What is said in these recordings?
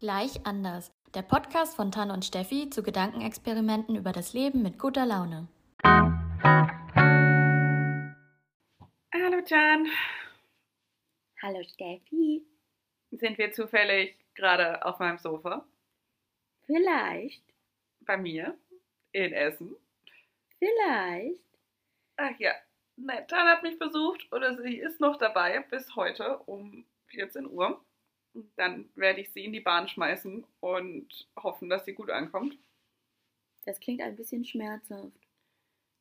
Gleich anders. Der Podcast von Tan und Steffi zu Gedankenexperimenten über das Leben mit guter Laune. Hallo Jan, Hallo Steffi. sind wir zufällig gerade auf meinem Sofa Vielleicht, bei mir in Essen? vielleicht. Ach ja, nein, Jan hat mich besucht oder sie ist noch dabei bis heute um 14 Uhr. Dann werde ich sie in die Bahn schmeißen und hoffen, dass sie gut ankommt. Das klingt ein bisschen schmerzhaft.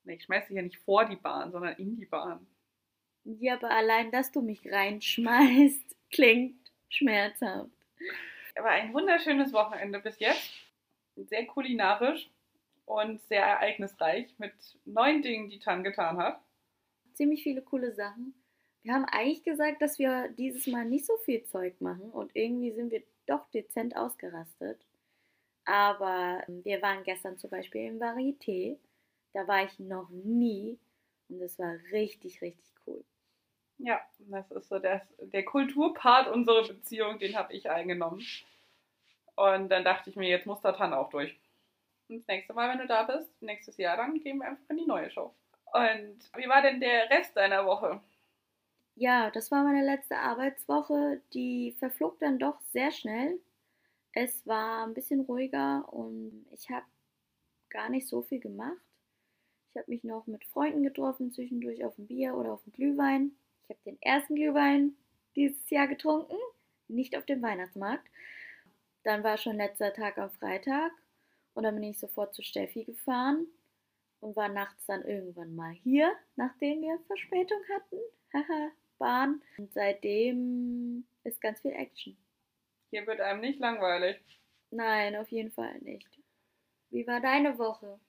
Nee, ich schmeiße sie ja nicht vor die Bahn, sondern in die Bahn. Ja, aber allein, dass du mich reinschmeißt, klingt schmerzhaft. Aber ein wunderschönes Wochenende bis jetzt. Sehr kulinarisch und sehr ereignisreich mit neuen Dingen, die Tan getan hat. Ziemlich viele coole Sachen. Wir haben eigentlich gesagt, dass wir dieses Mal nicht so viel Zeug machen und irgendwie sind wir doch dezent ausgerastet. Aber ähm, wir waren gestern zum Beispiel im Varieté. Da war ich noch nie und es war richtig, richtig cool. Ja, das ist so das, der Kulturpart unserer Beziehung, den habe ich eingenommen. Und dann dachte ich mir, jetzt muss der Tan auch durch. Und das nächste Mal, wenn du da bist, nächstes Jahr, dann gehen wir einfach in die neue Show. Und wie war denn der Rest deiner Woche? Ja, das war meine letzte Arbeitswoche. Die verflog dann doch sehr schnell. Es war ein bisschen ruhiger und ich habe gar nicht so viel gemacht. Ich habe mich noch mit Freunden getroffen, zwischendurch auf ein Bier oder auf einen Glühwein. Ich habe den ersten Glühwein dieses Jahr getrunken, nicht auf dem Weihnachtsmarkt. Dann war schon letzter Tag am Freitag und dann bin ich sofort zu Steffi gefahren und war nachts dann irgendwann mal hier, nachdem wir Verspätung hatten. Haha, Bahn. Und seitdem ist ganz viel Action. Hier wird einem nicht langweilig. Nein, auf jeden Fall nicht. Wie war deine Woche?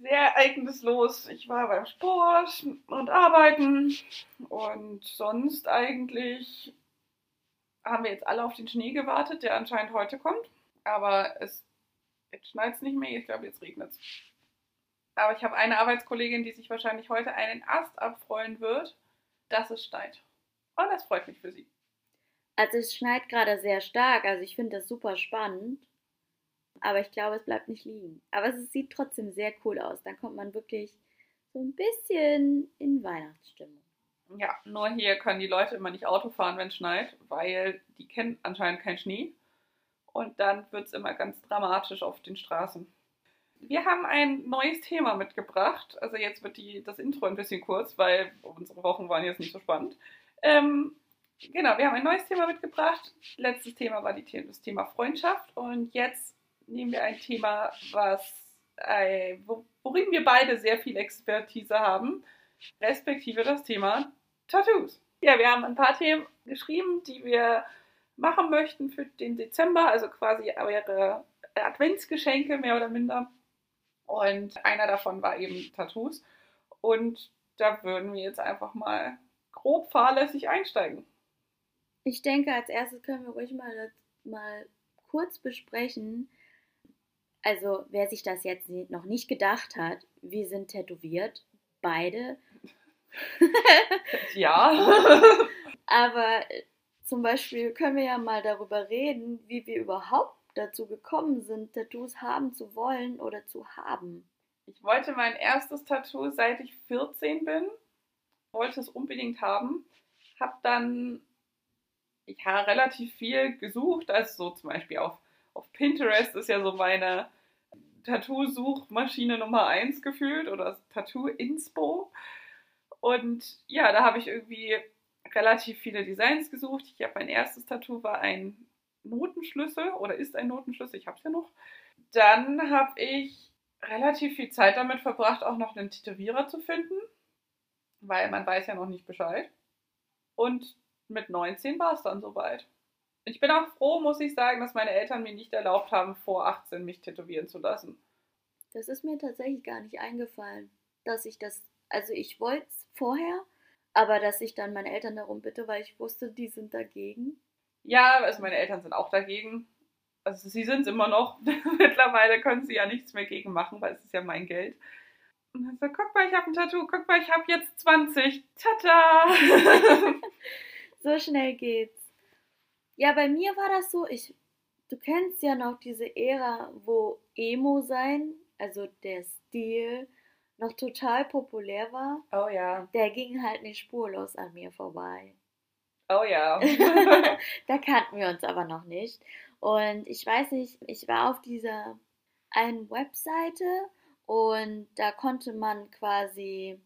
Sehr ereignislos. Ich war beim Sport und Arbeiten. Und sonst eigentlich haben wir jetzt alle auf den Schnee gewartet, der anscheinend heute kommt. Aber es jetzt schneit es nicht mehr. Ich glaube, jetzt regnet es. Aber ich habe eine Arbeitskollegin, die sich wahrscheinlich heute einen Ast abfreuen wird, dass es schneit. Und das freut mich für sie. Also es schneit gerade sehr stark, also ich finde das super spannend. Aber ich glaube, es bleibt nicht liegen. Aber es sieht trotzdem sehr cool aus. Dann kommt man wirklich so ein bisschen in Weihnachtsstimmung. Ja, nur hier können die Leute immer nicht Auto fahren, wenn es schneit, weil die kennen anscheinend keinen Schnee. Und dann wird es immer ganz dramatisch auf den Straßen. Wir haben ein neues Thema mitgebracht. Also jetzt wird die, das Intro ein bisschen kurz, weil unsere Wochen waren jetzt nicht so spannend. Ähm, genau, wir haben ein neues Thema mitgebracht. Letztes Thema war die, das Thema Freundschaft. Und jetzt nehmen wir ein Thema, was, äh, wo, worin wir beide sehr viel Expertise haben, respektive das Thema Tattoos. Ja, wir haben ein paar Themen geschrieben, die wir machen möchten für den Dezember, also quasi eure Adventsgeschenke mehr oder minder. Und einer davon war eben Tattoos. Und da würden wir jetzt einfach mal grob fahrlässig einsteigen. Ich denke, als erstes können wir ruhig mal, mal kurz besprechen. Also, wer sich das jetzt noch nicht gedacht hat, wir sind tätowiert, beide. Ja. Aber äh, zum Beispiel können wir ja mal darüber reden, wie wir überhaupt dazu gekommen sind, Tattoos haben zu wollen oder zu haben. Ich wollte mein erstes Tattoo, seit ich 14 bin. Wollte es unbedingt haben. Hab dann ich habe relativ viel gesucht, also so zum Beispiel auf, auf Pinterest ist ja so meine Tattoo-Suchmaschine Nummer 1 gefühlt oder Tattoo-Inspo. Und ja, da habe ich irgendwie relativ viele Designs gesucht. Ich habe mein erstes Tattoo war ein Notenschlüssel oder ist ein Notenschlüssel, ich habe es ja noch. Dann habe ich relativ viel Zeit damit verbracht, auch noch einen Tätowierer zu finden, weil man weiß ja noch nicht Bescheid. Und mit 19 war es dann soweit. Ich bin auch froh, muss ich sagen, dass meine Eltern mir nicht erlaubt haben, vor 18 mich tätowieren zu lassen. Das ist mir tatsächlich gar nicht eingefallen, dass ich das, also ich wollte es vorher, aber dass ich dann meine Eltern darum bitte, weil ich wusste, die sind dagegen. Ja, also meine Eltern sind auch dagegen. Also sie sind es immer noch. Mittlerweile können sie ja nichts mehr gegen machen, weil es ist ja mein Geld. Und dann so, guck mal, ich habe ein Tattoo, guck mal, ich habe jetzt 20. Tada! So schnell geht's. Ja, bei mir war das so, ich du kennst ja noch diese Ära, wo Emo sein, also der Stil, noch total populär war. Oh ja. Der ging halt nicht spurlos an mir vorbei. Oh ja. da kannten wir uns aber noch nicht. Und ich weiß nicht, ich war auf dieser einen Webseite und da konnte man quasi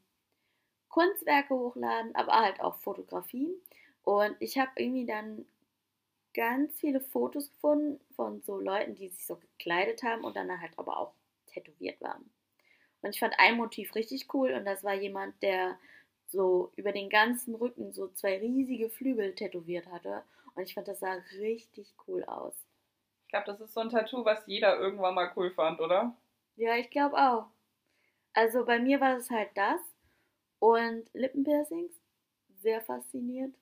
Kunstwerke hochladen, aber halt auch Fotografien. Und ich habe irgendwie dann ganz viele Fotos gefunden von so Leuten, die sich so gekleidet haben und dann halt aber auch tätowiert waren. Und ich fand ein Motiv richtig cool und das war jemand, der so über den ganzen Rücken so zwei riesige Flügel tätowiert hatte. Und ich fand, das sah richtig cool aus. Ich glaube, das ist so ein Tattoo, was jeder irgendwann mal cool fand, oder? Ja, ich glaube auch. Also bei mir war es halt das. Und Lippenpiercings, sehr fasziniert.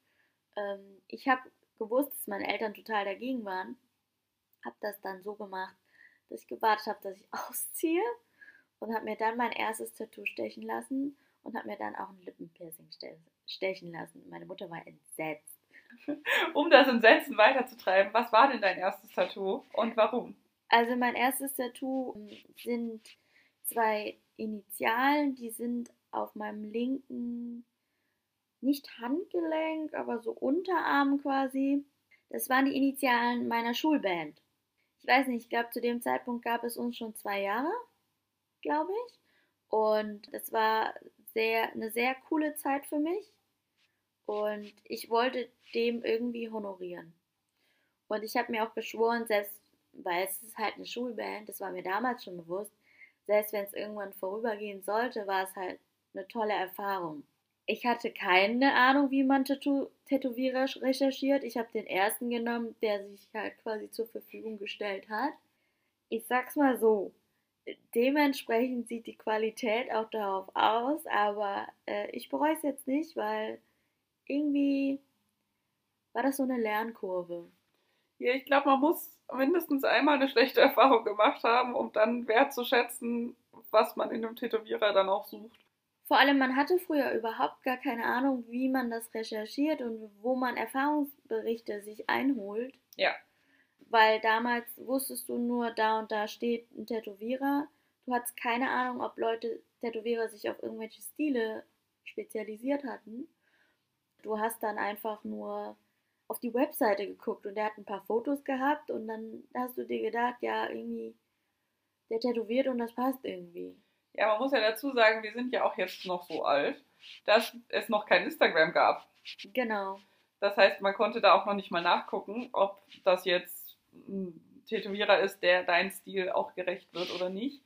Ähm, ich habe gewusst, dass meine Eltern total dagegen waren. Habe das dann so gemacht, dass ich gewartet habe, dass ich ausziehe und habe mir dann mein erstes Tattoo stechen lassen und habe mir dann auch ein Lippenpiercing stechen lassen. Meine Mutter war entsetzt. Um das Entsetzen weiterzutreiben, was war denn dein erstes Tattoo und warum? Also mein erstes Tattoo ähm, sind zwei Initialen, die sind auf meinem linken, nicht Handgelenk, aber so Unterarm quasi. Das waren die Initialen meiner Schulband. Ich weiß nicht, ich glaube, zu dem Zeitpunkt gab es uns schon zwei Jahre, glaube ich. Und das war sehr, eine sehr coole Zeit für mich. Und ich wollte dem irgendwie honorieren. Und ich habe mir auch geschworen, selbst weil es ist halt eine Schulband, das war mir damals schon bewusst, selbst wenn es irgendwann vorübergehen sollte, war es halt eine tolle Erfahrung. Ich hatte keine Ahnung, wie man Tattoo Tätowierer recherchiert. Ich habe den ersten genommen, der sich halt quasi zur Verfügung gestellt hat. Ich sag's mal so, dementsprechend sieht die Qualität auch darauf aus, aber äh, ich bereue es jetzt nicht, weil irgendwie war das so eine Lernkurve. Ja, ich glaube, man muss mindestens einmal eine schlechte Erfahrung gemacht haben, um dann wertzuschätzen, was man in einem Tätowierer dann auch sucht. Vor allem, man hatte früher überhaupt gar keine Ahnung, wie man das recherchiert und wo man Erfahrungsberichte sich einholt. Ja. Weil damals wusstest du nur, da und da steht ein Tätowierer. Du hattest keine Ahnung, ob Leute, Tätowierer sich auf irgendwelche Stile spezialisiert hatten. Du hast dann einfach nur auf die Webseite geguckt und der hat ein paar Fotos gehabt und dann hast du dir gedacht, ja, irgendwie, der tätowiert und das passt irgendwie. Ja, man muss ja dazu sagen, wir sind ja auch jetzt noch so alt, dass es noch kein Instagram gab. Genau. Das heißt, man konnte da auch noch nicht mal nachgucken, ob das jetzt ein Tätowierer ist, der dein Stil auch gerecht wird oder nicht.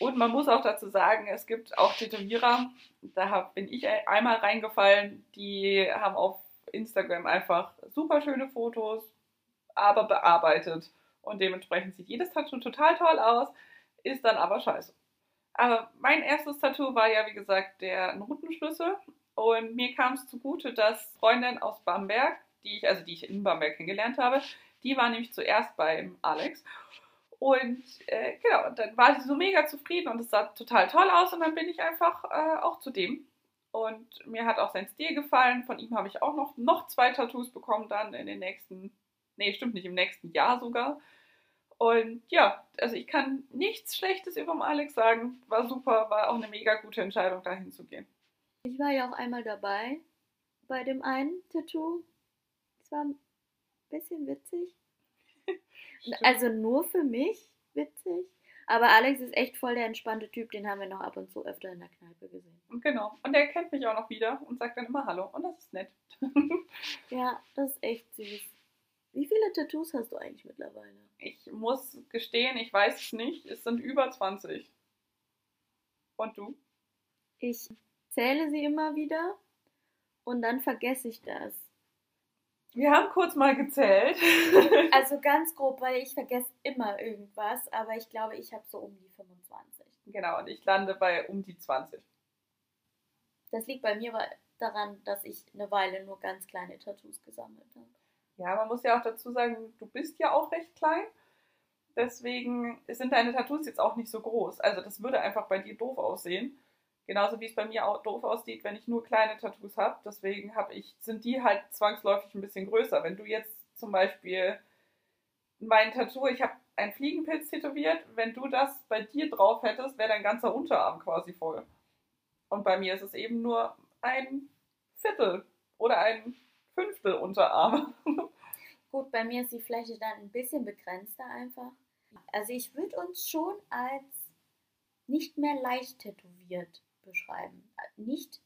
Und man muss auch dazu sagen, es gibt auch Tätowierer, da bin ich einmal reingefallen, die haben auf Instagram einfach super schöne Fotos, aber bearbeitet. Und dementsprechend sieht jedes Tattoo total toll aus, ist dann aber scheiße. Aber mein erstes Tattoo war ja, wie gesagt, der Notenschlüssel. Und mir kam es zugute, dass Freundin aus Bamberg, die ich, also die ich in Bamberg kennengelernt habe, die war nämlich zuerst beim Alex. Und äh, genau, dann war sie so mega zufrieden und es sah total toll aus. Und dann bin ich einfach äh, auch zu dem und mir hat auch sein Stil gefallen. Von ihm habe ich auch noch, noch zwei Tattoos bekommen, dann in den nächsten, nee, stimmt nicht, im nächsten Jahr sogar. Und ja, also ich kann nichts Schlechtes über Alex sagen. War super, war auch eine mega gute Entscheidung, dahin zu gehen. Ich war ja auch einmal dabei bei dem einen Tattoo. Es war ein bisschen witzig. Also nur für mich witzig. Aber Alex ist echt voll der entspannte Typ, den haben wir noch ab und zu öfter in der Kneipe gesehen. Genau. Und der kennt mich auch noch wieder und sagt dann immer Hallo. Und das ist nett. ja, das ist echt süß. Wie viele Tattoos hast du eigentlich mittlerweile? Ich muss gestehen, ich weiß es nicht. Es sind über 20. Und du? Ich zähle sie immer wieder und dann vergesse ich das. Wir haben kurz mal gezählt. also ganz grob, weil ich vergesse immer irgendwas, aber ich glaube, ich habe so um die 25. Genau, und ich lande bei um die 20. Das liegt bei mir daran, dass ich eine Weile nur ganz kleine Tattoos gesammelt habe. Ja, man muss ja auch dazu sagen, du bist ja auch recht klein. Deswegen sind deine Tattoos jetzt auch nicht so groß. Also das würde einfach bei dir doof aussehen. Genauso wie es bei mir auch doof aussieht, wenn ich nur kleine Tattoos habe. Deswegen habe ich, sind die halt zwangsläufig ein bisschen größer. Wenn du jetzt zum Beispiel mein Tattoo, ich habe einen Fliegenpilz tätowiert. Wenn du das bei dir drauf hättest, wäre dein ganzer Unterarm quasi voll. Und bei mir ist es eben nur ein Viertel oder ein Fünftel Unterarm. Gut, bei mir ist die Fläche dann ein bisschen begrenzter einfach. Also ich würde uns schon als nicht mehr leicht tätowiert beschreiben. Nicht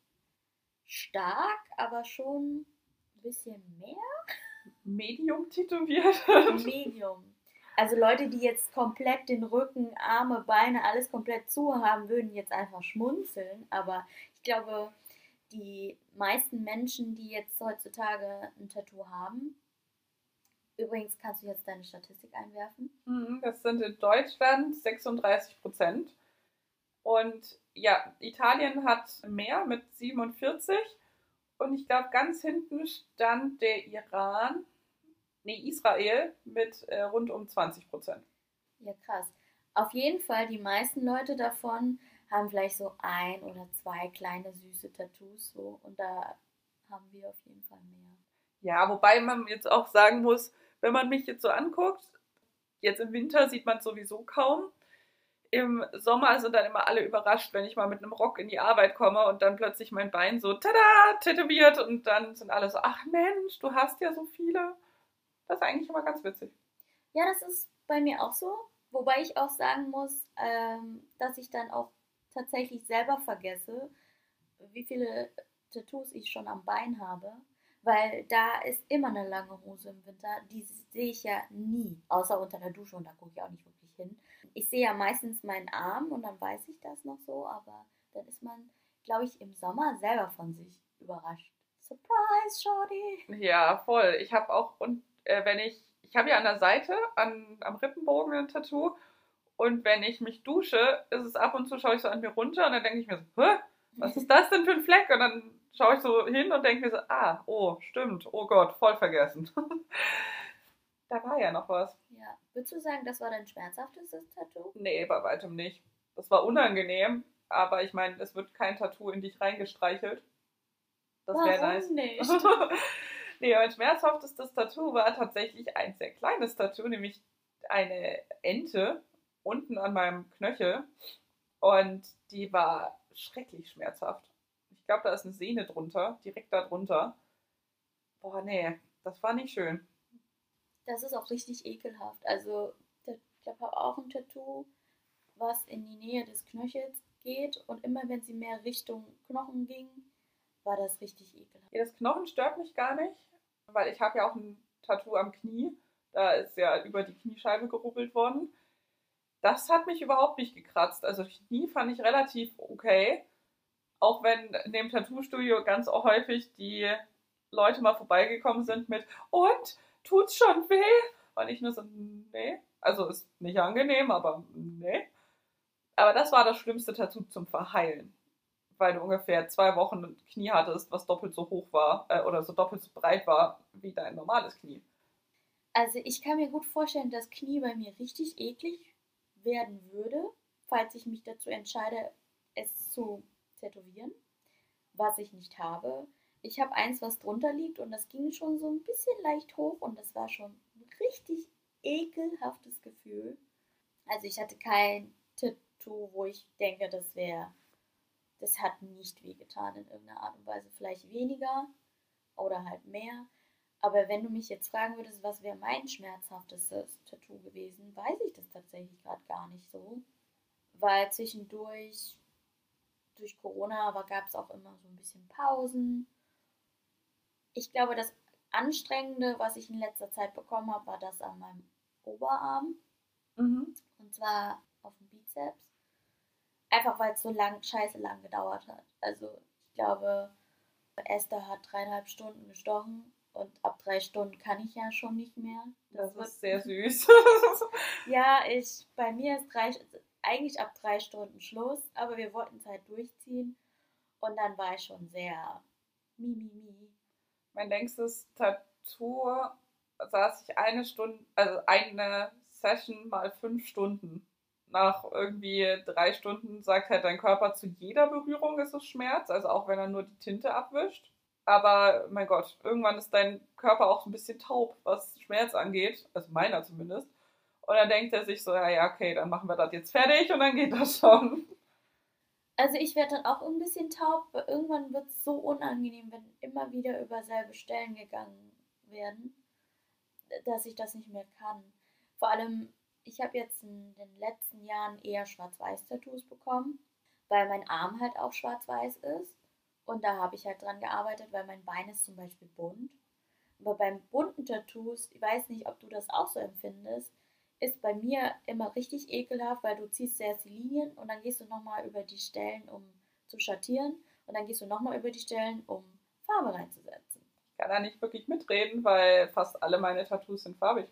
stark, aber schon ein bisschen mehr. Medium tätowiert. Medium. Also Leute, die jetzt komplett den Rücken, Arme, Beine, alles komplett zu haben, würden jetzt einfach schmunzeln. Aber ich glaube, die meisten Menschen, die jetzt heutzutage ein Tattoo haben, übrigens kannst du jetzt deine Statistik einwerfen. Mhm, das sind in Deutschland 36 Prozent. Und ja, Italien hat mehr mit 47. Und ich glaube, ganz hinten stand der Iran, nee, Israel mit äh, rund um 20 Prozent. Ja, krass. Auf jeden Fall, die meisten Leute davon haben vielleicht so ein oder zwei kleine süße Tattoos so und da haben wir auf jeden Fall mehr. Ja, wobei man jetzt auch sagen muss, wenn man mich jetzt so anguckt, jetzt im Winter sieht man sowieso kaum. Im Sommer sind dann immer alle überrascht, wenn ich mal mit einem Rock in die Arbeit komme und dann plötzlich mein Bein so tada tätowiert und dann sind alle so, ach Mensch, du hast ja so viele. Das ist eigentlich immer ganz witzig. Ja, das ist bei mir auch so. Wobei ich auch sagen muss, ähm, dass ich dann auch tatsächlich selber vergesse, wie viele Tattoos ich schon am Bein habe. Weil da ist immer eine lange Hose im Winter. Die sehe ich ja nie, außer unter der Dusche und da gucke ich auch nicht wirklich hin. Ich sehe ja meistens meinen Arm und dann weiß ich das noch so, aber dann ist man, glaube ich, im Sommer selber von sich überrascht. Surprise, Shorty! Ja, voll. Ich habe auch, und äh, wenn ich, ich habe ja an der Seite, an, am Rippenbogen ein Tattoo und wenn ich mich dusche, ist es ab und zu, schaue ich so an mir runter und dann denke ich mir so, Hä? was ist das denn für ein Fleck? Und dann schaue ich so hin und denke mir so, ah, oh, stimmt, oh Gott, voll vergessen. da war ja noch was. Ja. Würdest du sagen, das war dein schmerzhaftestes Tattoo? Nee, bei weitem nicht. Das war unangenehm, aber ich meine, es wird kein Tattoo in dich reingestreichelt. Das wäre nice. nicht? nee, mein schmerzhaftestes Tattoo war tatsächlich ein sehr kleines Tattoo, nämlich eine Ente unten an meinem Knöchel. Und die war schrecklich schmerzhaft. Ich glaube, da ist eine Sehne drunter, direkt da drunter. Boah, nee, das war nicht schön. Das ist auch richtig ekelhaft. Also, ich habe auch ein Tattoo, was in die Nähe des Knöchels geht. Und immer wenn sie mehr Richtung Knochen ging, war das richtig ekelhaft. Ja, das Knochen stört mich gar nicht, weil ich habe ja auch ein Tattoo am Knie. Da ist ja über die Kniescheibe gerubbelt worden. Das hat mich überhaupt nicht gekratzt. Also Knie fand ich relativ okay. Auch wenn in dem Tattoo-Studio ganz häufig die Leute mal vorbeigekommen sind mit und tut's schon weh? Und ich nur so, nee. Also ist nicht angenehm, aber nee. Aber das war das schlimmste Tattoo zum Verheilen. Weil du ungefähr zwei Wochen ein Knie hattest, was doppelt so hoch war äh, oder so doppelt so breit war wie dein normales Knie. Also ich kann mir gut vorstellen, dass Knie bei mir richtig eklig werden würde, falls ich mich dazu entscheide, es zu tätowieren, was ich nicht habe. Ich habe eins, was drunter liegt und das ging schon so ein bisschen leicht hoch und das war schon ein richtig ekelhaftes Gefühl. Also ich hatte kein Tattoo, wo ich denke, das wäre, das hat nicht wehgetan in irgendeiner Art und Weise. Vielleicht weniger oder halt mehr. Aber wenn du mich jetzt fragen würdest, was wäre mein schmerzhaftestes Tattoo gewesen, weiß ich das tatsächlich gerade gar nicht so. Weil zwischendurch, durch Corona, gab es auch immer so ein bisschen Pausen. Ich glaube, das Anstrengende, was ich in letzter Zeit bekommen habe, war das an meinem Oberarm. Mhm. Und zwar auf dem Bizeps. Einfach weil es so lang, scheiße lang gedauert hat. Also ich glaube, Esther hat dreieinhalb Stunden gestochen und ab drei Stunden kann ich ja schon nicht mehr. Das, das ist sehr süß. ja, ich, bei mir ist drei, eigentlich ab drei Stunden Schluss, aber wir wollten es halt durchziehen. Und dann war ich schon sehr mi, mi, mi. Mein längstes Tattoo saß ich eine Stunde, also eine Session mal fünf Stunden. Nach irgendwie drei Stunden sagt halt dein Körper zu jeder Berührung ist es Schmerz, also auch wenn er nur die Tinte abwischt. Aber mein Gott, irgendwann ist dein Körper auch ein bisschen taub, was Schmerz angeht. Also meiner zumindest. Und dann denkt er sich so, ja, ja, okay, dann machen wir das jetzt fertig und dann geht das schon. Also ich werde dann auch ein bisschen taub, weil irgendwann wird es so unangenehm, wenn immer wieder über selbe Stellen gegangen werden, dass ich das nicht mehr kann. Vor allem, ich habe jetzt in den letzten Jahren eher Schwarz-Weiß-Tattoos bekommen, weil mein Arm halt auch schwarz-weiß ist. Und da habe ich halt dran gearbeitet, weil mein Bein ist zum Beispiel bunt. Aber beim bunten Tattoos, ich weiß nicht, ob du das auch so empfindest, ist bei mir immer richtig ekelhaft, weil du ziehst zuerst die Linien und dann gehst du nochmal über die Stellen, um zu schattieren. Und dann gehst du nochmal über die Stellen, um Farbe reinzusetzen. Ich kann da nicht wirklich mitreden, weil fast alle meine Tattoos sind farbig.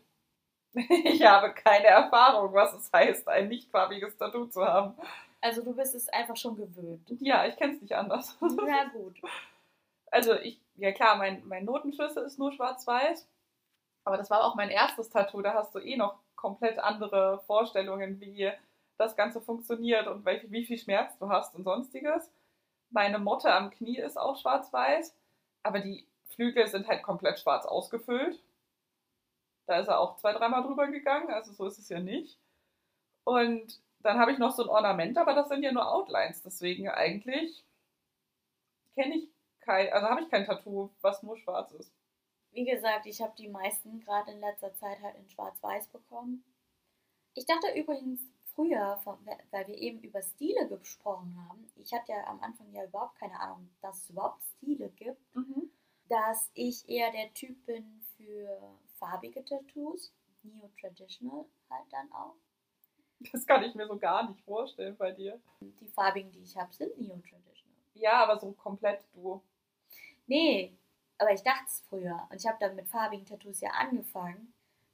Ich habe keine Erfahrung, was es heißt, ein nicht farbiges Tattoo zu haben. Also du bist es einfach schon gewöhnt. Ja, ich kenne es nicht anders. Na gut. Also ich, ja klar, mein, mein Notenschlüssel ist nur schwarz-weiß. Aber das war auch mein erstes Tattoo. Da hast du eh noch komplett andere Vorstellungen, wie das Ganze funktioniert und wie, wie viel Schmerz du hast und sonstiges. Meine Motte am Knie ist auch schwarz-weiß, aber die Flügel sind halt komplett schwarz ausgefüllt. Da ist er auch zwei, dreimal drüber gegangen, also so ist es ja nicht. Und dann habe ich noch so ein Ornament, aber das sind ja nur Outlines, deswegen eigentlich kenne ich kein, also habe ich kein Tattoo, was nur schwarz ist. Wie gesagt, ich habe die meisten gerade in letzter Zeit halt in Schwarz-Weiß bekommen. Ich dachte übrigens früher, weil wir eben über Stile gesprochen haben, ich hatte ja am Anfang ja überhaupt keine Ahnung, dass es überhaupt Stile gibt, Mhm. dass ich eher der Typ bin für farbige Tattoos, Neo-Traditional halt dann auch. Das kann ich mir so gar nicht vorstellen bei dir. Die farbigen, die ich habe, sind Neo-Traditional. Ja, aber so komplett du. Nee, aber ich dachte es früher. Und ich habe dann mit farbigen Tattoos ja angefangen.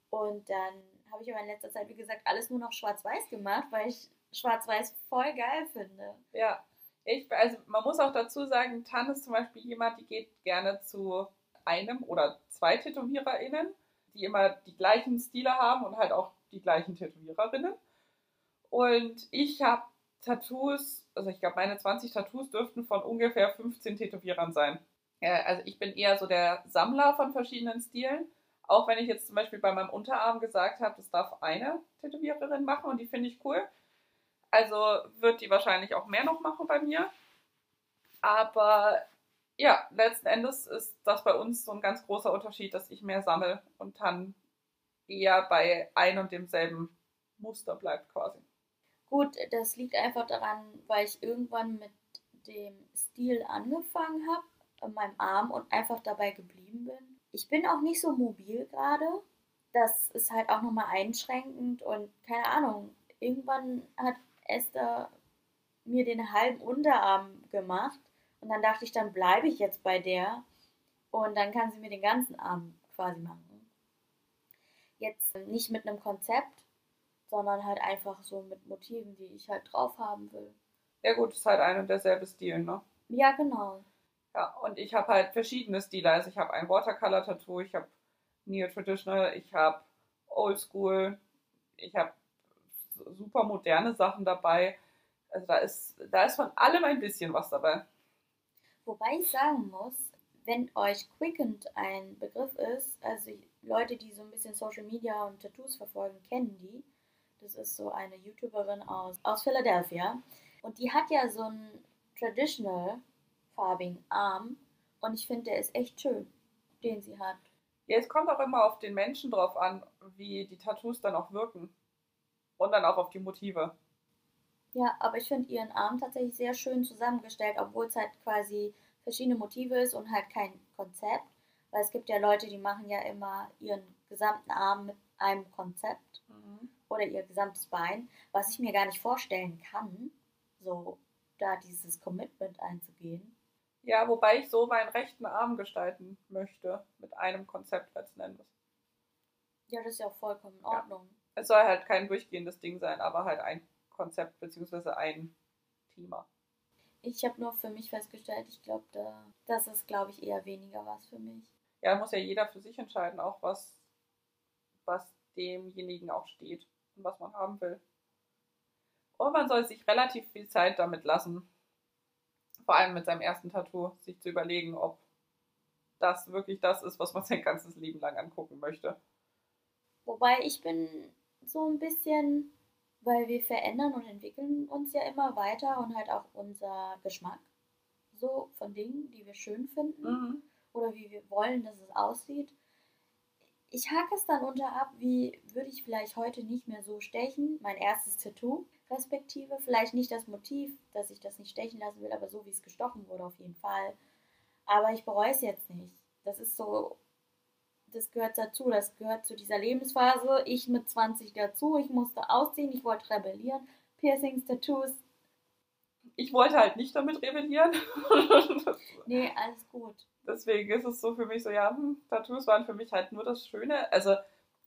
Und dann habe ich aber in letzter Zeit, wie gesagt, alles nur noch schwarz-weiß gemacht, weil ich schwarz-weiß voll geil finde. Ja, ich, also man muss auch dazu sagen, Tan ist zum Beispiel jemand, die geht gerne zu einem oder zwei TätowiererInnen, die immer die gleichen Stile haben und halt auch die gleichen Tätowiererinnen. Und ich habe Tattoos, also ich glaube, meine 20 Tattoos dürften von ungefähr 15 Tätowierern sein. Ja, also ich bin eher so der Sammler von verschiedenen Stilen. Auch wenn ich jetzt zum Beispiel bei meinem Unterarm gesagt habe, das darf eine Tätowiererin machen und die finde ich cool. Also wird die wahrscheinlich auch mehr noch machen bei mir. Aber ja, letzten Endes ist das bei uns so ein ganz großer Unterschied, dass ich mehr sammle und dann eher bei ein und demselben Muster bleibt quasi. Gut, das liegt einfach daran, weil ich irgendwann mit dem Stil angefangen habe, an meinem Arm und einfach dabei geblieben bin. Ich bin auch nicht so mobil gerade. Das ist halt auch nochmal einschränkend und keine Ahnung. Irgendwann hat Esther mir den halben Unterarm gemacht und dann dachte ich, dann bleibe ich jetzt bei der und dann kann sie mir den ganzen Arm quasi machen. Jetzt nicht mit einem Konzept, sondern halt einfach so mit Motiven, die ich halt drauf haben will. Ja gut, ist halt ein und derselbe Stil, ne? Ja, genau. Ja, und ich habe halt verschiedene Stile. Also ich habe ein Watercolor-Tattoo, ich habe Neo-Traditional, ich habe Oldschool, ich habe super moderne Sachen dabei. Also da ist, da ist von allem ein bisschen was dabei. Wobei ich sagen muss, wenn euch Quickened ein Begriff ist, also Leute, die so ein bisschen Social Media und Tattoos verfolgen, kennen die. Das ist so eine YouTuberin aus, aus Philadelphia. Und die hat ja so einen Traditional farbigen Arm. Und ich finde, der ist echt schön, den sie hat. Ja, es kommt auch immer auf den Menschen drauf an, wie die Tattoos dann auch wirken. Und dann auch auf die Motive. Ja, aber ich finde ihren Arm tatsächlich sehr schön zusammengestellt, obwohl es halt quasi verschiedene Motive ist und halt kein Konzept. Weil es gibt ja Leute, die machen ja immer ihren gesamten Arm mit einem Konzept oder ihr gesamtes Bein, was ich mir gar nicht vorstellen kann, so da dieses Commitment einzugehen. Ja, wobei ich so meinen rechten Arm gestalten möchte, mit einem Konzept letzten Endes. Ja, das ist ja auch vollkommen in Ordnung. Es soll halt kein durchgehendes Ding sein, aber halt ein Konzept bzw. ein Thema. Ich habe nur für mich festgestellt, ich glaube, da, das ist, glaube ich, eher weniger was für mich. Ja, muss ja jeder für sich entscheiden, auch was, was demjenigen auch steht und was man haben will. Und man soll sich relativ viel Zeit damit lassen, vor allem mit seinem ersten Tattoo, sich zu überlegen, ob das wirklich das ist, was man sein ganzes Leben lang angucken möchte. Wobei ich bin so ein bisschen, weil wir verändern und entwickeln uns ja immer weiter und halt auch unser Geschmack so von Dingen, die wir schön finden Mhm. oder wie wir wollen, dass es aussieht. Ich hake es dann unter ab, wie würde ich vielleicht heute nicht mehr so stechen. Mein erstes Tattoo, respektive. Vielleicht nicht das Motiv, dass ich das nicht stechen lassen will, aber so wie es gestochen wurde, auf jeden Fall. Aber ich bereue es jetzt nicht. Das ist so, das gehört dazu, das gehört zu dieser Lebensphase. Ich mit 20 dazu, ich musste ausziehen, ich wollte rebellieren. Piercings, Tattoos, Ich wollte halt nicht damit rebellieren. nee, alles gut. Deswegen ist es so für mich so, ja, hm, Tattoos waren für mich halt nur das Schöne. Also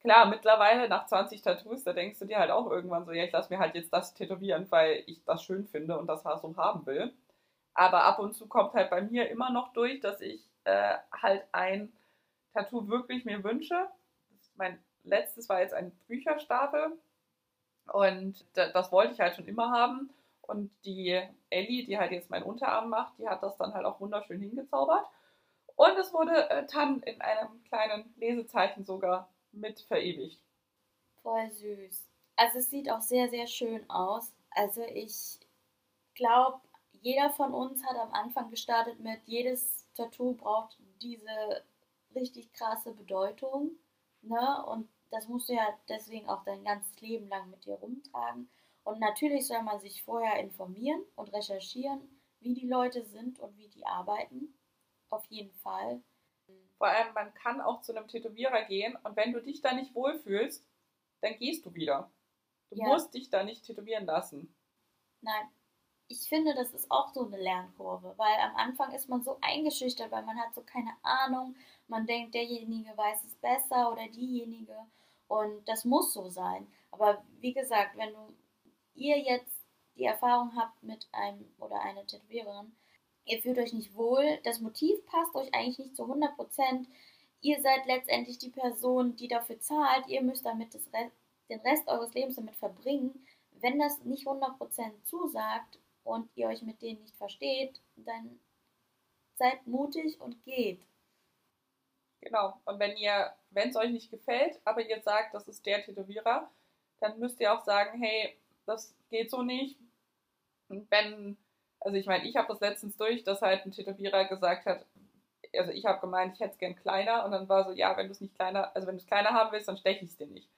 klar, mittlerweile nach 20 Tattoos, da denkst du dir halt auch irgendwann so, ja, ich lasse mir halt jetzt das tätowieren, weil ich das schön finde und das so haben will. Aber ab und zu kommt halt bei mir immer noch durch, dass ich äh, halt ein Tattoo wirklich mir wünsche. Mein letztes war jetzt ein Bücherstapel und da- das wollte ich halt schon immer haben. Und die Ellie, die halt jetzt meinen Unterarm macht, die hat das dann halt auch wunderschön hingezaubert. Und es wurde äh, Tan in einem kleinen Lesezeichen sogar mit verewigt. Voll süß. Also es sieht auch sehr, sehr schön aus. Also ich glaube, jeder von uns hat am Anfang gestartet mit, jedes Tattoo braucht diese richtig krasse Bedeutung. Ne? Und das musst du ja deswegen auch dein ganzes Leben lang mit dir rumtragen. Und natürlich soll man sich vorher informieren und recherchieren, wie die Leute sind und wie die arbeiten. Auf jeden Fall. Vor allem, man kann auch zu einem Tätowierer gehen und wenn du dich da nicht wohlfühlst, dann gehst du wieder. Du Ja. musst dich da nicht tätowieren lassen. Nein, ich finde, das ist auch so eine Lernkurve, weil am Anfang ist man so eingeschüchtert, weil man hat so keine Ahnung. Man denkt, derjenige weiß es besser oder diejenige. Und das muss so sein. Aber wie gesagt, wenn du ihr jetzt die Erfahrung habt mit einem oder einer Tätowiererin, ihr fühlt euch nicht wohl, das Motiv passt euch eigentlich nicht zu 100 Prozent. Ihr seid letztendlich die Person, die dafür zahlt. Ihr müsst damit Rest, den Rest eures Lebens damit verbringen. Wenn das nicht 100% zusagt und ihr euch mit denen nicht versteht, dann seid mutig und geht. Genau. Und wenn ihr, wenn es euch nicht gefällt, aber ihr sagt, das ist der Tätowierer, dann müsst ihr auch sagen, hey, das geht so nicht. Und wenn, also ich meine, ich habe das letztens durch, dass halt ein Tätowierer gesagt hat, also ich habe gemeint, ich hätte es gern kleiner und dann war so, ja, wenn du es nicht kleiner, also wenn du es kleiner haben willst, dann steche ich es dir nicht.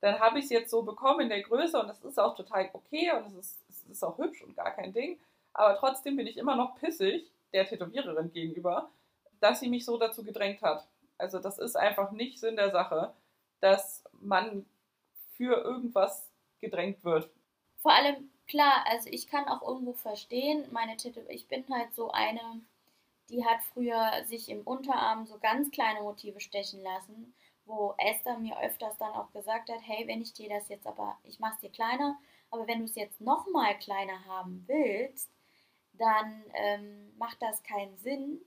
Dann habe ich es jetzt so bekommen in der Größe und das ist auch total okay und es ist, es ist auch hübsch und gar kein Ding. Aber trotzdem bin ich immer noch pissig der Tätowiererin gegenüber, dass sie mich so dazu gedrängt hat. Also das ist einfach nicht Sinn der Sache, dass man für irgendwas gedrängt wird. Vor allem, klar, also ich kann auch irgendwo verstehen, meine Tätow ich bin halt so eine, die hat früher sich im Unterarm so ganz kleine Motive stechen lassen, wo Esther mir öfters dann auch gesagt hat, hey, wenn ich dir das jetzt aber, ich mach's dir kleiner, aber wenn du es jetzt nochmal kleiner haben willst, dann ähm, macht das keinen Sinn,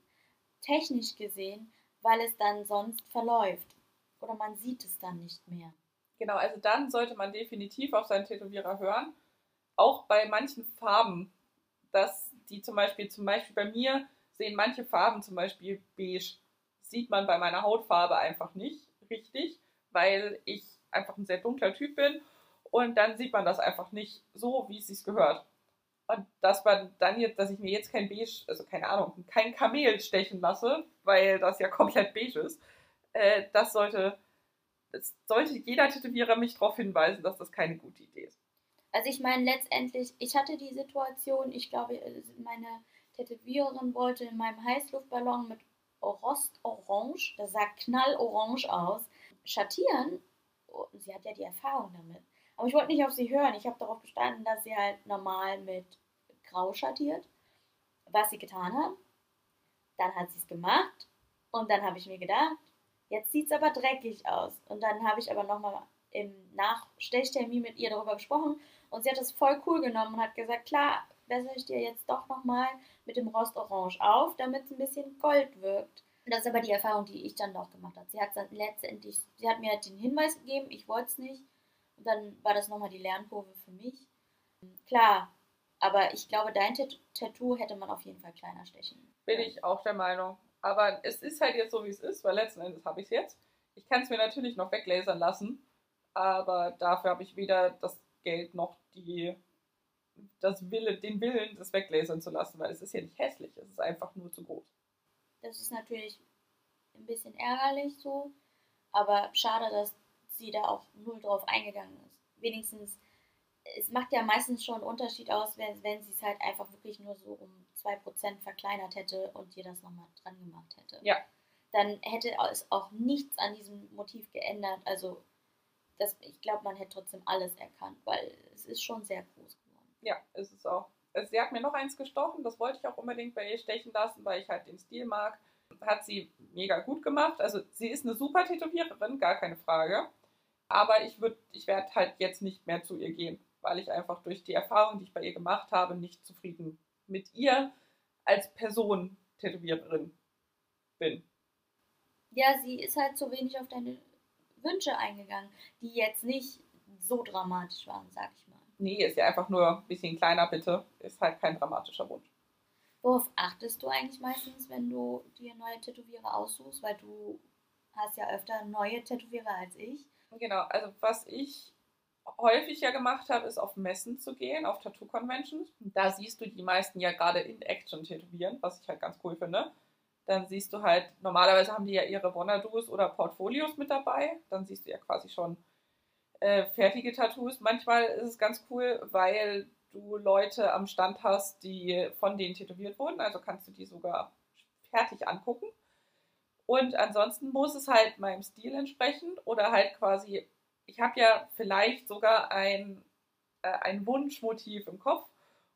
technisch gesehen, weil es dann sonst verläuft. Oder man sieht es dann nicht mehr. Genau, also dann sollte man definitiv auf seinen Tätowierer hören. Auch bei manchen Farben, dass die zum Beispiel, zum Beispiel bei mir sehen manche Farben, zum Beispiel beige, sieht man bei meiner Hautfarbe einfach nicht richtig, weil ich einfach ein sehr dunkler Typ bin und dann sieht man das einfach nicht so, wie es sich gehört. Und dass man dann jetzt, dass ich mir jetzt kein beige, also keine Ahnung, kein Kamel stechen lasse, weil das ja komplett beige ist, äh, das sollte es sollte jeder Tätowierer mich darauf hinweisen, dass das keine gute Idee ist. Also ich meine letztendlich, ich hatte die Situation, ich glaube, meine Tätowiererin wollte in meinem Heißluftballon mit Rostorange, das sah knallorange aus, schattieren. Oh, Sie hat ja die Erfahrung damit. Aber ich wollte nicht auf sie hören. Ich habe darauf bestanden, dass sie halt normal mit Grau schattiert. Was sie getan hat. Dann hat sie es gemacht. Und dann habe ich mir gedacht, jetzt sieht es aber dreckig aus. Und dann habe ich aber nochmal im Nachstechtermin mit ihr darüber gesprochen. Und sie hat das voll cool genommen und hat gesagt, klar, bessere ich dir jetzt doch nochmal mit dem Rostorange auf, damit es ein bisschen Gold wirkt. Das ist aber die Erfahrung, die ich dann noch gemacht habe. Sie hat dann letztendlich, sie hat mir den Hinweis gegeben, ich wollte es nicht. Und dann war das nochmal die Lernkurve für mich. Klar, aber ich glaube, dein Tat Tattoo hätte man auf jeden Fall kleiner stechen. Bin ich auch der Meinung. Aber es ist halt jetzt so, wie es ist, weil letzten Endes habe ich es jetzt. Ich kann es mir natürlich noch weglasern lassen, aber dafür habe ich weder das Geld noch die, das Wille, den Willen, das weglasern zu lassen, weil es ist ja nicht hässlich, es ist einfach nur zu groß. Das ist natürlich ein bisschen ärgerlich so, aber schade, dass sie da auch null drauf eingegangen ist. Wenigstens, es macht ja meistens schon einen Unterschied aus, wenn, wenn sie es halt einfach wirklich nur so um 2% verkleinert hätte und dir das nochmal dran gemacht hätte. Ja. Dann hätte es auch nichts an diesem Motiv geändert. Also, das, ich glaube, man hätte trotzdem alles erkannt, weil es ist schon sehr groß geworden. Ja, ist es auch. Also, sie hat mir noch eins gestochen, das wollte ich auch unbedingt bei ihr stechen lassen, weil ich halt den Stil mag. Hat sie mega gut gemacht. Also, sie ist eine super Tätowiererin, gar keine Frage. Aber ich, ich werde halt jetzt nicht mehr zu ihr gehen, weil ich einfach durch die Erfahrung, die ich bei ihr gemacht habe, nicht zufrieden mit ihr als Person Tätowiererin bin. Ja, sie ist halt so wenig auf deine Wünsche eingegangen, die jetzt nicht so dramatisch waren, sag ich mal. Nee, ist ja einfach nur ein bisschen kleiner, bitte. Ist halt kein dramatischer Wunsch. Worauf achtest du eigentlich meistens, wenn du dir neue Tätowierer aussuchst? Weil du hast ja öfter neue Tätowierer als ich. Genau, also was ich häufig ja gemacht habe, ist auf Messen zu gehen, auf Tattoo-Conventions. Da siehst du die meisten ja gerade in Action tätowieren, was ich halt ganz cool finde. Dann siehst du halt, normalerweise haben die ja ihre Bonadus oder Portfolios mit dabei. Dann siehst du ja quasi schon äh, fertige Tattoos. Manchmal ist es ganz cool, weil du Leute am Stand hast, die von denen tätowiert wurden. Also kannst du die sogar fertig angucken. Und ansonsten muss es halt meinem Stil entsprechen oder halt quasi ich habe ja vielleicht sogar ein, äh, ein Wunschmotiv im Kopf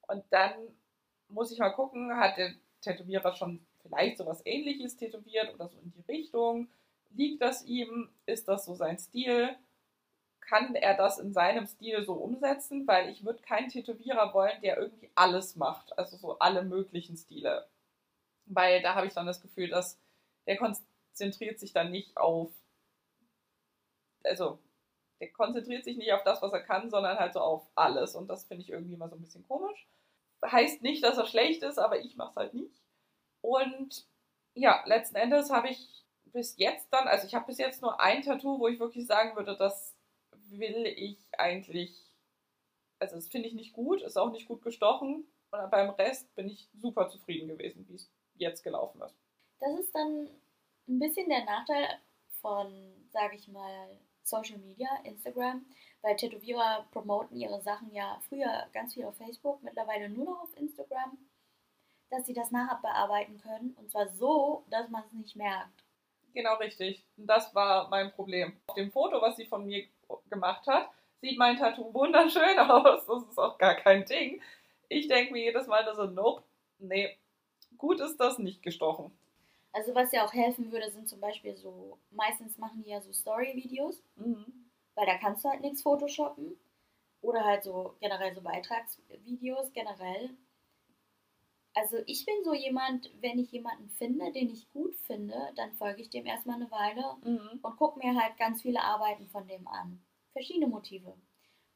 und dann muss ich mal gucken, hat der Tätowierer schon vielleicht sowas ähnliches tätowiert oder so in die Richtung? Liegt das ihm? Ist das so sein Stil? Kann er das in seinem Stil so umsetzen? Weil ich würde keinen Tätowierer wollen, der irgendwie alles macht, also so alle möglichen Stile. Weil da habe ich dann das Gefühl, dass der konzentriert sich dann nicht auf, also der konzentriert sich nicht auf das, was er kann, sondern halt so auf alles. Und das finde ich irgendwie immer so ein bisschen komisch. Heißt nicht, dass er schlecht ist, aber ich mache es halt nicht. Und ja, letzten Endes habe ich bis jetzt dann, also ich habe bis jetzt nur ein Tattoo, wo ich wirklich sagen würde, das will ich eigentlich, also das finde ich nicht gut, ist auch nicht gut gestochen. Und beim Rest bin ich super zufrieden gewesen, wie es jetzt gelaufen ist. Das ist dann ein bisschen der Nachteil von, sage ich mal, Social Media, Instagram, weil Tätowierer promoten ihre Sachen ja früher ganz viel auf Facebook, mittlerweile nur noch auf Instagram, dass sie das nachher bearbeiten können und zwar so, dass man es nicht merkt. Genau richtig. Und das war mein Problem. Auf dem Foto, was sie von mir gemacht hat, sieht mein Tattoo wunderschön aus. Das ist auch gar kein Ding. Ich denke mir jedes Mal so, nope, nee, gut ist das nicht gestochen. Also was ja auch helfen würde, sind zum Beispiel so, meistens machen die ja so Story-Videos, mhm. weil da kannst du halt nichts photoshoppen. Oder halt so generell so Beitragsvideos generell. Also ich bin so jemand, wenn ich jemanden finde, den ich gut finde, dann folge ich dem erstmal eine Weile mhm. und gucke mir halt ganz viele Arbeiten von dem an. Verschiedene Motive.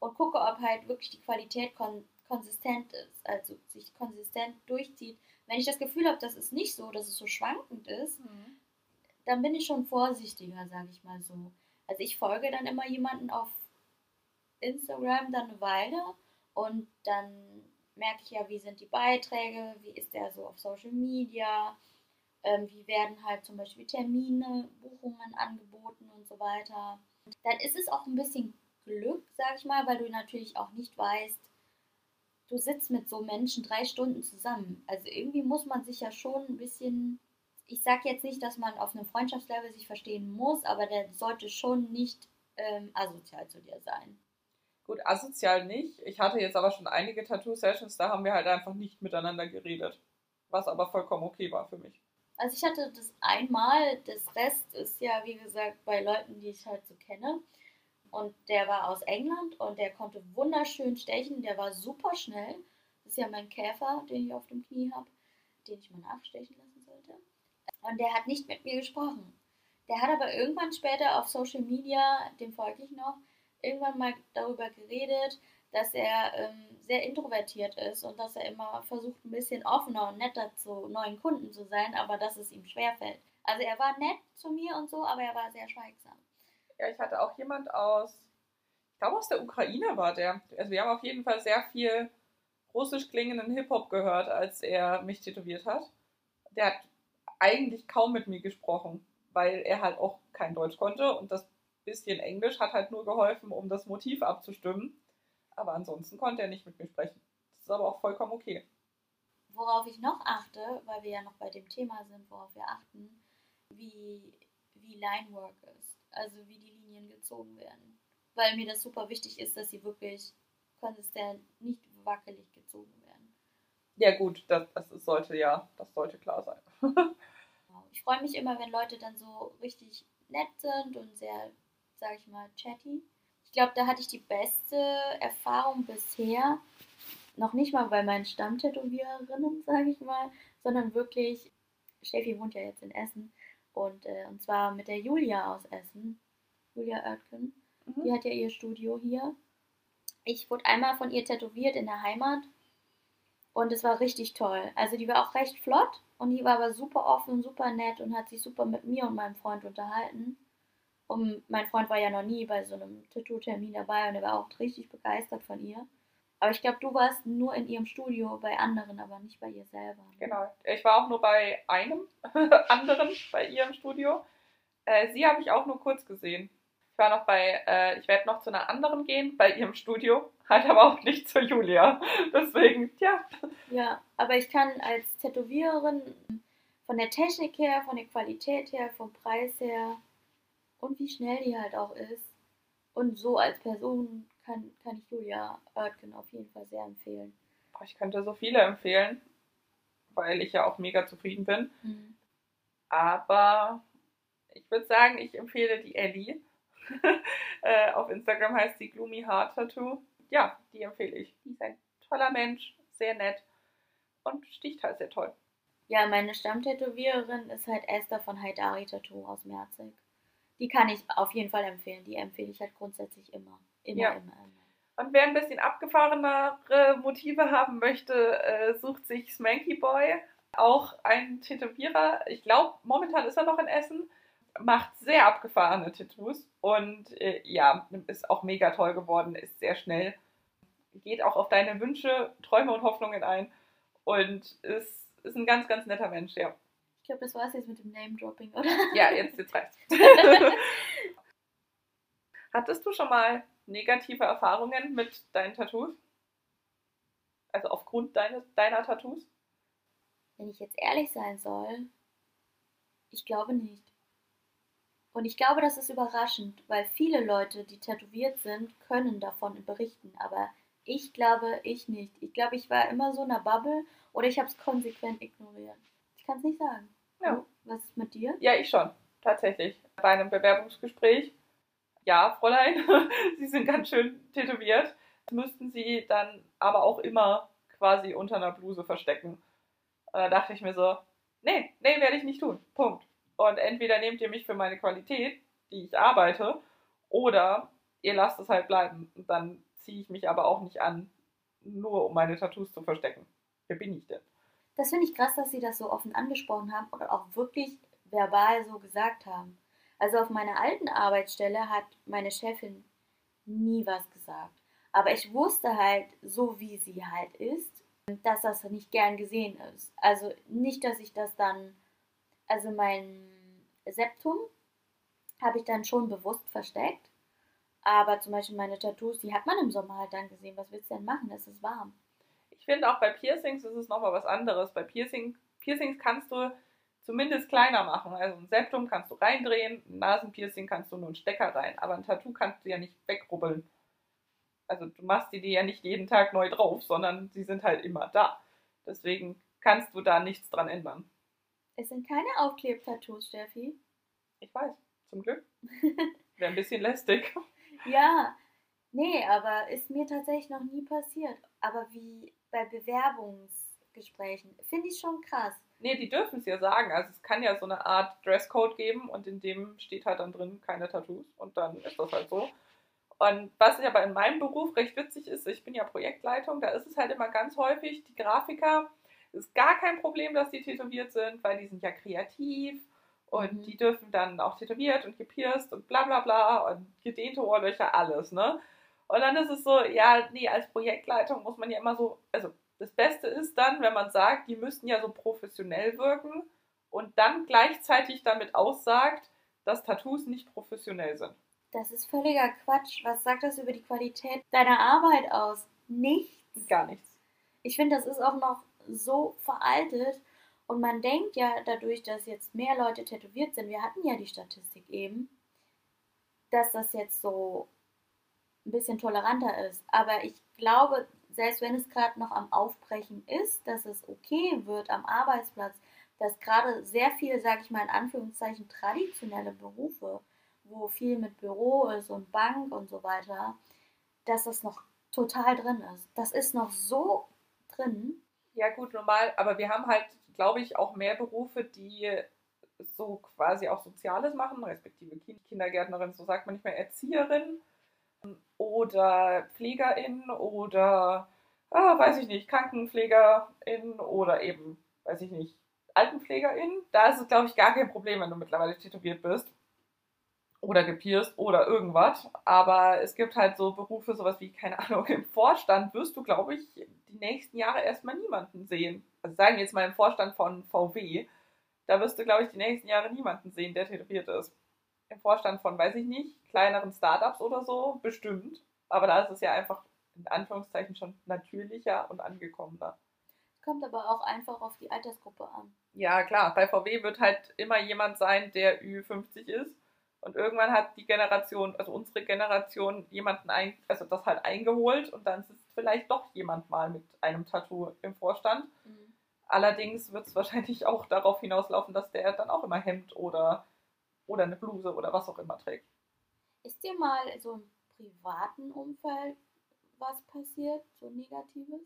Und gucke, ob halt wirklich die Qualität kon konsistent ist, also sich konsistent durchzieht wenn ich das Gefühl habe, das ist nicht so, dass es so schwankend ist, mhm. dann bin ich schon vorsichtiger, sage ich mal so. Also ich folge dann immer jemanden auf Instagram dann eine Weile und dann merke ich ja, wie sind die Beiträge, wie ist der so auf Social Media, ähm, wie werden halt zum Beispiel Termine, Buchungen angeboten und so weiter. Dann ist es auch ein bisschen Glück, sage ich mal, weil du natürlich auch nicht weißt, du sitzt mit so Menschen drei Stunden zusammen. Also irgendwie muss man sich ja schon ein bisschen, ich sage jetzt nicht, dass man auf einem Freundschaftslevel sich verstehen muss, aber der sollte schon nicht ähm, asozial zu dir sein. Gut, asozial nicht. Ich hatte jetzt aber schon einige Tattoo-Sessions, da haben wir halt einfach nicht miteinander geredet. Was aber vollkommen okay war für mich. Also ich hatte das einmal, das Rest ist ja wie gesagt bei Leuten, die ich halt so kenne. Und der war aus England und der konnte wunderschön stechen. Der war super schnell. Das ist ja mein Käfer, den ich auf dem Knie habe, den ich mal nachstechen lassen sollte. Und der hat nicht mit mir gesprochen. Der hat aber irgendwann später auf Social Media, dem folge ich noch, irgendwann mal darüber geredet, dass er ähm, sehr introvertiert ist und dass er immer versucht, ein bisschen offener und netter zu neuen Kunden zu sein, aber dass es ihm schwerfällt. Also er war nett zu mir und so, aber er war sehr schweigsam. Ja, ich hatte auch jemand aus, ich glaube aus der Ukraine war der. Also wir haben auf jeden Fall sehr viel russisch klingenden Hip-Hop gehört, als er mich tätowiert hat. Der hat eigentlich kaum mit mir gesprochen, weil er halt auch kein Deutsch konnte und das bisschen Englisch hat halt nur geholfen, um das Motiv abzustimmen. Aber ansonsten konnte er nicht mit mir sprechen. Das ist aber auch vollkommen okay. Worauf ich noch achte, weil wir ja noch bei dem Thema sind, worauf wir achten, wie, wie Linework ist. Also wie die Linien gezogen werden. Weil mir das super wichtig ist, dass sie wirklich konsistent, nicht wackelig gezogen werden. Ja gut, das, das sollte ja, das sollte klar sein. Genau. ich freue mich immer, wenn Leute dann so richtig nett sind und sehr, sag ich mal, chatty. Ich glaube, da hatte ich die beste Erfahrung bisher. Noch nicht mal bei meinen Stammtätowiererinnen, sage ich mal, sondern wirklich, Steffi wohnt ja jetzt in Essen, und, äh, und zwar mit der Julia aus Essen, Julia Oertgen. Mhm. Die hat ja ihr Studio hier. Ich wurde einmal von ihr tätowiert in der Heimat und es war richtig toll. Also die war auch recht flott und die war aber super offen, super nett und hat sich super mit mir und meinem Freund unterhalten. Und mein Freund war ja noch nie bei so einem Tattoo-Termin dabei und er war auch richtig begeistert von ihr. Aber ich glaube, du warst nur in ihrem Studio bei anderen, aber nicht bei ihr selber. Ne? Genau. Ich war auch nur bei einem anderen bei ihrem Studio. Äh, sie habe ich auch nur kurz gesehen. Ich war noch bei, äh, ich werde noch zu einer anderen gehen, bei ihrem Studio, halt aber auch nicht zu Julia. Deswegen, ja. Ja, aber ich kann als Tätowiererin von der Technik her, von der Qualität her, vom Preis her und wie schnell die halt auch ist und so als Person kann, kann ich Julia Oertgen auf jeden Fall sehr empfehlen. Ich könnte so viele empfehlen, weil ich ja auch mega zufrieden bin. Mhm. Aber ich würde sagen, ich empfehle die Ellie. äh, auf Instagram heißt sie Gloomy Heart Tattoo. Ja, die empfehle ich. Die ist ein toller Mensch, sehr nett und sticht halt sehr toll. Ja, meine Stammtätowiererin ist halt Esther von Haidari Tattoo aus Merzig. Die kann ich auf jeden Fall empfehlen. Die empfehle ich halt grundsätzlich immer. Immer, ja. immer, immer. Und wer ein bisschen abgefahrenere Motive haben möchte, äh, sucht sich Smanky Boy. Auch ein Tätowierer. Ich glaube, momentan ist er noch in Essen. Macht sehr abgefahrene Tattoos. Und äh, ja, ist auch mega toll geworden. Ist sehr schnell. Geht auch auf deine Wünsche, Träume und Hoffnungen ein. Und ist, ist ein ganz, ganz netter Mensch, ja. Ich glaube, das war es jetzt mit dem Name-Dropping, oder? Ja, jetzt, jetzt reicht's. Hattest du schon mal negative Erfahrungen mit deinen Tattoos? Also aufgrund deines, deiner Tattoos? Wenn ich jetzt ehrlich sein soll, ich glaube nicht. Und ich glaube, das ist überraschend, weil viele Leute, die tätowiert sind, können davon berichten. Aber ich glaube, ich nicht. Ich glaube, ich war immer so in einer Bubble oder ich habe es konsequent ignoriert. Ich kann es nicht sagen. Ja. Was ist mit dir? Ja, ich schon. Tatsächlich. Bei einem Bewerbungsgespräch ja, Fräulein, Sie sind ganz schön tätowiert. Das müssten Sie dann aber auch immer quasi unter einer Bluse verstecken. Und da dachte ich mir so, nee, nee, werde ich nicht tun. Punkt. Und entweder nehmt ihr mich für meine Qualität, die ich arbeite, oder ihr lasst es halt bleiben. Und dann ziehe ich mich aber auch nicht an, nur um meine Tattoos zu verstecken. Wer bin ich denn? Das finde ich krass, dass Sie das so offen angesprochen haben oder auch wirklich verbal so gesagt haben. Also auf meiner alten Arbeitsstelle hat meine Chefin nie was gesagt. Aber ich wusste halt, so wie sie halt ist, dass das nicht gern gesehen ist. Also nicht, dass ich das dann, also mein Septum habe ich dann schon bewusst versteckt. Aber zum Beispiel meine Tattoos, die hat man im Sommer halt dann gesehen. Was willst du denn machen? Es ist warm. Ich finde auch bei Piercings ist es nochmal was anderes. Bei Piercing, Piercings kannst du zumindest kleiner machen. Also ein Septum kannst du reindrehen, ein Nasenpiercing kannst du nur einen Stecker rein, aber ein Tattoo kannst du ja nicht wegrubbeln. Also du machst die dir ja nicht jeden Tag neu drauf, sondern sie sind halt immer da. Deswegen kannst du da nichts dran ändern. Es sind keine Aufklebtattoos, Steffi. Ich weiß, zum Glück. Wäre ein bisschen lästig. ja, nee, aber ist mir tatsächlich noch nie passiert. Aber wie bei Bewerbungsgesprächen, finde ich schon krass. Nee, die dürfen es ja sagen. Also es kann ja so eine Art Dresscode geben und in dem steht halt dann drin keine Tattoos und dann ist das halt so. Und was aber in meinem Beruf recht witzig ist, ich bin ja Projektleitung, da ist es halt immer ganz häufig, die Grafiker, ist gar kein Problem, dass die tätowiert sind, weil die sind ja kreativ und Mhm. die dürfen dann auch tätowiert und gepierst und bla bla bla und gedehnte Ohrlöcher, alles, ne? Und dann ist es so, ja, nee, als Projektleitung muss man ja immer so, also das Beste ist dann, wenn man sagt, die müssten ja so professionell wirken und dann gleichzeitig damit aussagt, dass Tattoos nicht professionell sind. Das ist völliger Quatsch. Was sagt das über die Qualität deiner Arbeit aus? Nichts. Gar nichts. Ich finde, das ist auch noch so veraltet. Und man denkt ja dadurch, dass jetzt mehr Leute tätowiert sind, wir hatten ja die Statistik eben, dass das jetzt so ein bisschen toleranter ist. Aber ich glaube, selbst wenn es gerade noch am Aufbrechen ist, dass es okay wird am Arbeitsplatz, dass gerade sehr viele, sage ich mal in Anführungszeichen, traditionelle Berufe, wo viel mit Büro ist und Bank und so weiter, dass das noch total drin ist. Das ist noch so drin. Ja, gut, normal, aber wir haben halt, glaube ich, auch mehr Berufe, die so quasi auch Soziales machen, respektive Kind Kindergärtnerin, so sagt man nicht mehr, Erzieherin oder Pflegerin oder, ah, weiß ich nicht, Krankenpflegerin oder eben, weiß ich nicht, Altenpflegerin. Da ist es, glaube ich, gar kein Problem, wenn du mittlerweile tätowiert bist oder gepierst oder irgendwas. Aber es gibt halt so Berufe, sowas wie, keine Ahnung, im Vorstand wirst du, glaube ich, die nächsten Jahre erstmal niemanden sehen. Also sagen wir jetzt mal im Vorstand von VW, da wirst du, glaube ich, die nächsten Jahre niemanden sehen, der tätowiert ist. Im Vorstand von, weiß ich nicht, kleineren Startups oder so, bestimmt. Aber da ist es ja einfach in Anführungszeichen schon natürlicher und angekommener. Kommt aber auch einfach auf die Altersgruppe an. Ja, klar, bei VW wird halt immer jemand sein, der Ü50 ist. Und irgendwann hat die Generation, also unsere Generation, jemanden ein, also das halt eingeholt und dann ist vielleicht doch jemand mal mit einem Tattoo im Vorstand. Allerdings wird es wahrscheinlich auch darauf hinauslaufen, dass der dann auch immer Hemd oder, oder eine Bluse oder was auch immer trägt. Ist dir mal so im privaten Umfeld was passiert, so Negatives?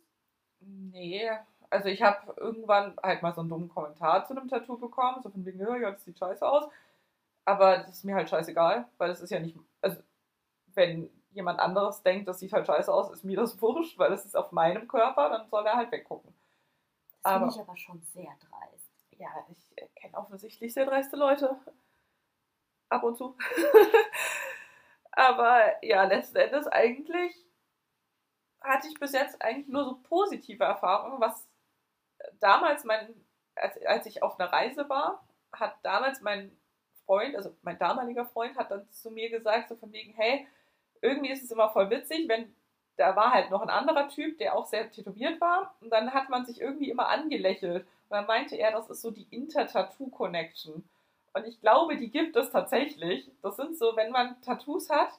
Nee, also ich habe irgendwann halt mal so einen dummen Kommentar zu einem Tattoo bekommen, so von wegen, ja, das sieht scheiße aus. Aber das ist mir halt scheißegal, weil das ist ja nicht, also wenn jemand anderes denkt, das sieht halt scheiße aus, ist mir das wurscht, weil das ist auf meinem Körper, dann soll er halt weggucken. Das finde ich aber schon sehr dreist. Ja, ich kenne offensichtlich sehr dreiste Leute. Ab und zu. Aber ja, letzten Endes eigentlich hatte ich bis jetzt eigentlich nur so positive Erfahrungen, was damals mein, als, als ich auf einer Reise war, hat damals mein Freund, also mein damaliger Freund, hat dann zu mir gesagt, so von wegen, hey, irgendwie ist es immer voll witzig, wenn da war halt noch ein anderer Typ, der auch sehr tätowiert war. Und dann hat man sich irgendwie immer angelächelt. Und dann meinte er, das ist so die Inter-Tattoo-Connection. Und ich glaube, die gibt es tatsächlich. Das sind so, wenn man Tattoos hat,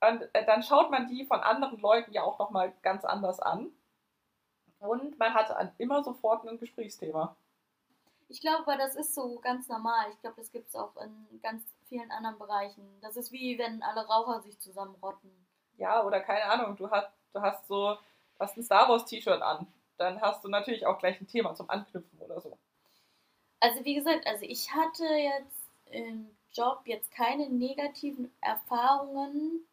und, äh, dann schaut man die von anderen Leuten ja auch nochmal ganz anders an. Und man hat an immer sofort ein Gesprächsthema. Ich glaube, aber das ist so ganz normal. Ich glaube, das gibt es auch in ganz vielen anderen Bereichen. Das ist wie wenn alle Raucher sich zusammenrotten. Ja, oder keine Ahnung, du hast, du hast so, du hast ein Star Wars T-Shirt an. Dann hast du natürlich auch gleich ein Thema zum Anknüpfen oder so. Also wie gesagt, also ich hatte jetzt im Job jetzt keine negativen Erfahrungen.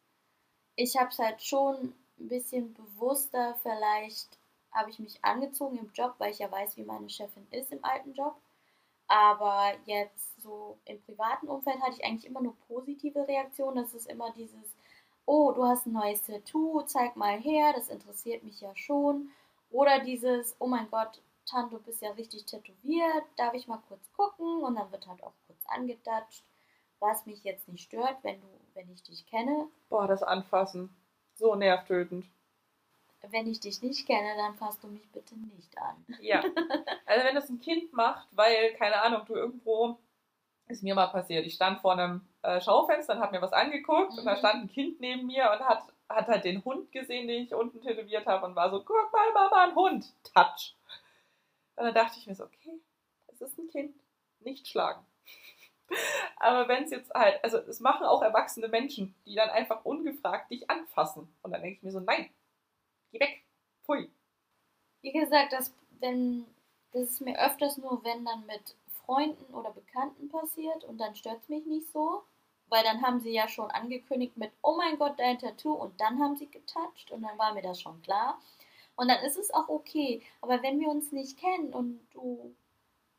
Ich habe es halt schon ein bisschen bewusster, vielleicht habe ich mich angezogen im Job, weil ich ja weiß, wie meine Chefin ist im alten Job. Aber jetzt so im privaten Umfeld hatte ich eigentlich immer nur positive Reaktionen. Das ist immer dieses, oh, du hast ein neues Tattoo, zeig mal her, das interessiert mich ja schon. Oder dieses, oh mein Gott, Tante, du bist ja richtig tätowiert, darf ich mal kurz gucken? Und dann wird halt auch kurz angedatscht, was mich jetzt nicht stört, wenn du, wenn ich dich kenne. Boah, das Anfassen. So nervtötend. Wenn ich dich nicht kenne, dann fasst du mich bitte nicht an. Ja. Also wenn das ein Kind macht, weil, keine Ahnung, du irgendwo, ist mir mal passiert, ich stand vor einem äh, Schaufenster und habe mir was angeguckt und da Mhm. stand ein Kind neben mir und hat, hat halt den Hund gesehen, den ich unten tätowiert habe und war so, guck mal, Mama, ein Hund. Touch. Und dann dachte ich mir so, okay, es ist ein Kind, nicht schlagen. Aber wenn es jetzt halt, also es machen auch erwachsene Menschen, die dann einfach ungefragt dich anfassen. Und dann denke ich mir so, nein, geh weg. Pfui. Wie gesagt, das, wenn, das ist mir öfters nur, wenn dann mit Freunden oder Bekannten passiert und dann stört es mich nicht so, weil dann haben sie ja schon angekündigt mit, oh mein Gott, dein Tattoo und dann haben sie getoucht und dann war mir das schon klar. Und dann ist es auch okay. Aber wenn wir uns nicht kennen und du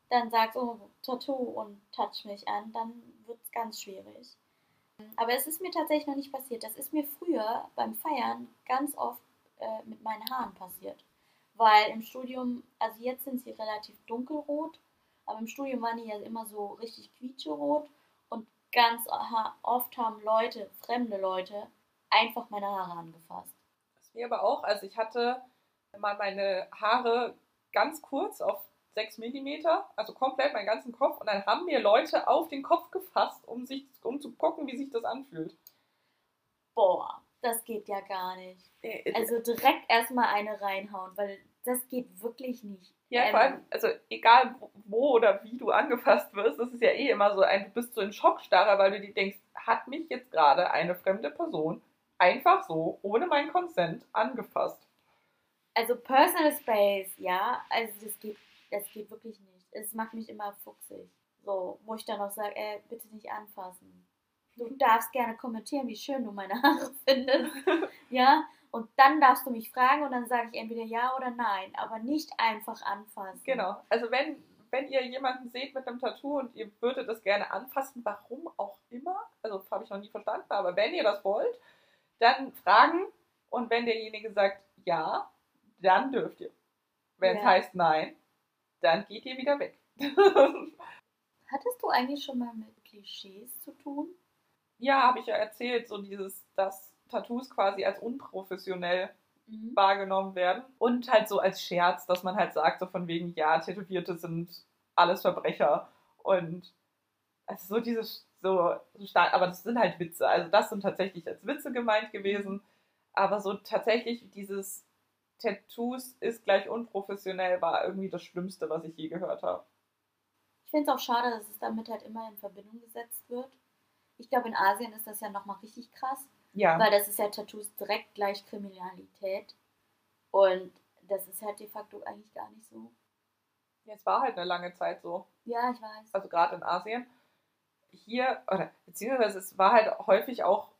dann sagst, oh, Tattoo und touch mich an, dann wird es ganz schwierig. Aber es ist mir tatsächlich noch nicht passiert. Das ist mir früher beim Feiern ganz oft äh, mit meinen Haaren passiert. Weil im Studium, also jetzt sind sie relativ dunkelrot, aber im Studium waren die ja immer so richtig quietscherot und ganz oft haben Leute, fremde Leute, einfach meine Haare angefasst. Das mir aber auch, also ich hatte mal meine Haare ganz kurz auf 6 mm, also komplett meinen ganzen Kopf. Und dann haben mir Leute auf den Kopf gefasst, um, sich, um zu gucken, wie sich das anfühlt. Boah, das geht ja gar nicht. Äh, also direkt erstmal eine reinhauen, weil das geht wirklich nicht. Ja, ähm, vor allem, also egal wo oder wie du angefasst wirst, das ist ja eh immer so ein, du bist so in Schockstarre, weil du dir denkst, hat mich jetzt gerade eine fremde Person einfach so, ohne meinen Consent, angefasst. Also Personal Space, ja, also das geht, das geht wirklich nicht. Es macht mich immer fuchsig. So, wo ich dann auch sage, ey, bitte nicht anfassen. Du darfst gerne kommentieren, wie schön du meine Haare findest. ja, und dann darfst du mich fragen und dann sage ich entweder ja oder nein, aber nicht einfach anfassen. Genau. Also wenn, wenn ihr jemanden seht mit einem Tattoo und ihr würdet das gerne anfassen, warum auch immer, also habe ich noch nie verstanden, aber wenn ihr das wollt, dann fragen und wenn derjenige sagt ja, dann dürft ihr. Wenn es ja. heißt nein, dann geht ihr wieder weg. Hattest du eigentlich schon mal mit Klischees zu tun? Ja, habe ich ja erzählt, so dieses, dass Tattoos quasi als unprofessionell mhm. wahrgenommen werden. Und halt so als Scherz, dass man halt sagt, so von wegen, ja, Tätowierte sind alles Verbrecher. Und also so dieses, so, so stark, aber das sind halt Witze. Also das sind tatsächlich als Witze gemeint gewesen. Mhm. Aber so tatsächlich dieses Tattoos ist gleich unprofessionell war irgendwie das Schlimmste, was ich je gehört habe. Ich finde es auch schade, dass es damit halt immer in Verbindung gesetzt wird. Ich glaube, in Asien ist das ja nochmal richtig krass. Ja. Weil das ist ja Tattoos direkt gleich Kriminalität. Und das ist halt de facto eigentlich gar nicht so. Ja, es war halt eine lange Zeit so. Ja, ich weiß. Also gerade in Asien. Hier, oder beziehungsweise es war halt häufig auch,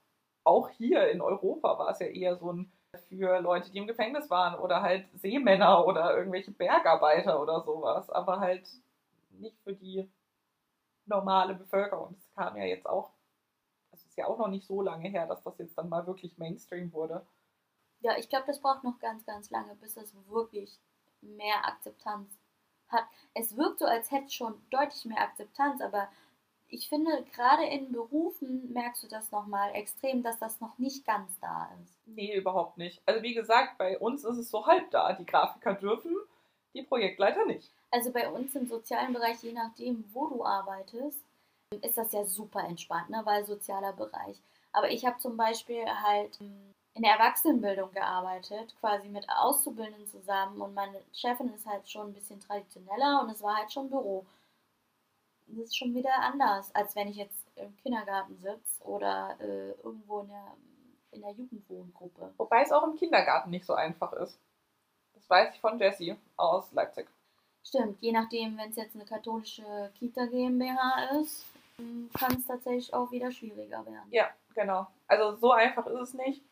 auch hier in Europa war es ja eher so ein für Leute, die im Gefängnis waren oder halt Seemänner oder irgendwelche Bergarbeiter oder sowas, aber halt nicht für die normale Bevölkerung. Das kam ja jetzt auch, das ist ja auch noch nicht so lange her, dass das jetzt dann mal wirklich Mainstream wurde. Ja, ich glaube, das braucht noch ganz, ganz lange, bis es wirklich mehr Akzeptanz hat. Es wirkt so, als hätte es schon deutlich mehr Akzeptanz, aber ich finde, gerade in Berufen merkst du das nochmal extrem, dass das noch nicht ganz da ist. Nee, überhaupt nicht. Also wie gesagt, bei uns ist es so halb da. Die Grafiker dürfen, die Projektleiter nicht. Also bei uns im sozialen Bereich, je nachdem, wo du arbeitest, ist das ja super entspannt, ne? weil sozialer Bereich. Aber ich habe zum Beispiel halt in der Erwachsenenbildung gearbeitet, quasi mit Auszubildenden zusammen und meine Chefin ist halt schon ein bisschen traditioneller und es war halt schon Büro das ist schon wieder anders, als wenn ich jetzt im Kindergarten sitze oder äh, irgendwo in der, in der Jugendwohngruppe. Wobei es auch im Kindergarten nicht so einfach ist. Das weiß ich von Jessie aus Leipzig. Stimmt, je nachdem, wenn es jetzt eine katholische Kita GmbH ist, kann es tatsächlich auch wieder schwieriger werden. Ja, genau. Also so einfach ist es nicht.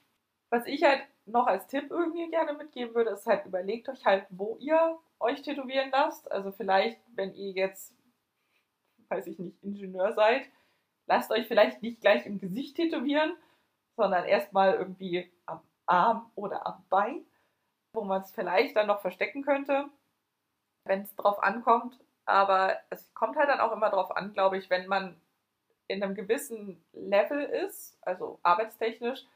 Was ich halt noch als Tipp irgendwie gerne mitgeben würde, ist halt überlegt euch halt, wo ihr euch tätowieren lasst. Also vielleicht, wenn ihr jetzt weiß ich nicht, Ingenieur seid, lasst euch vielleicht nicht gleich im Gesicht tätowieren, sondern erstmal irgendwie am Arm oder am Bein, wo man es vielleicht dann noch verstecken könnte, wenn es drauf ankommt. Aber es kommt halt dann auch immer drauf an, glaube ich, wenn man in einem gewissen Level ist, also arbeitstechnisch,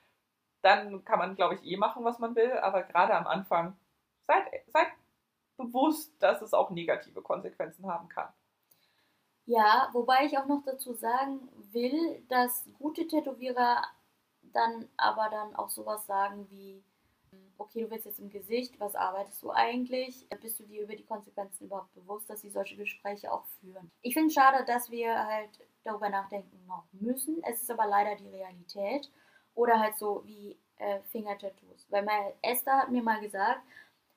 dann kann man, glaube ich, eh machen, was man will. Aber gerade am Anfang seid, seid bewusst, dass es auch negative Konsequenzen haben kann. Ja, wobei ich auch noch dazu sagen will, dass gute Tätowierer dann aber dann auch sowas sagen wie, okay, du willst jetzt im Gesicht, was arbeitest du eigentlich? Bist du dir über die Konsequenzen überhaupt bewusst, dass sie solche Gespräche auch führen? Ich finde es schade, dass wir halt darüber nachdenken noch müssen. Es ist aber leider die Realität. Oder halt so wie äh, Fingertattoos. Weil meine Esther hat mir mal gesagt,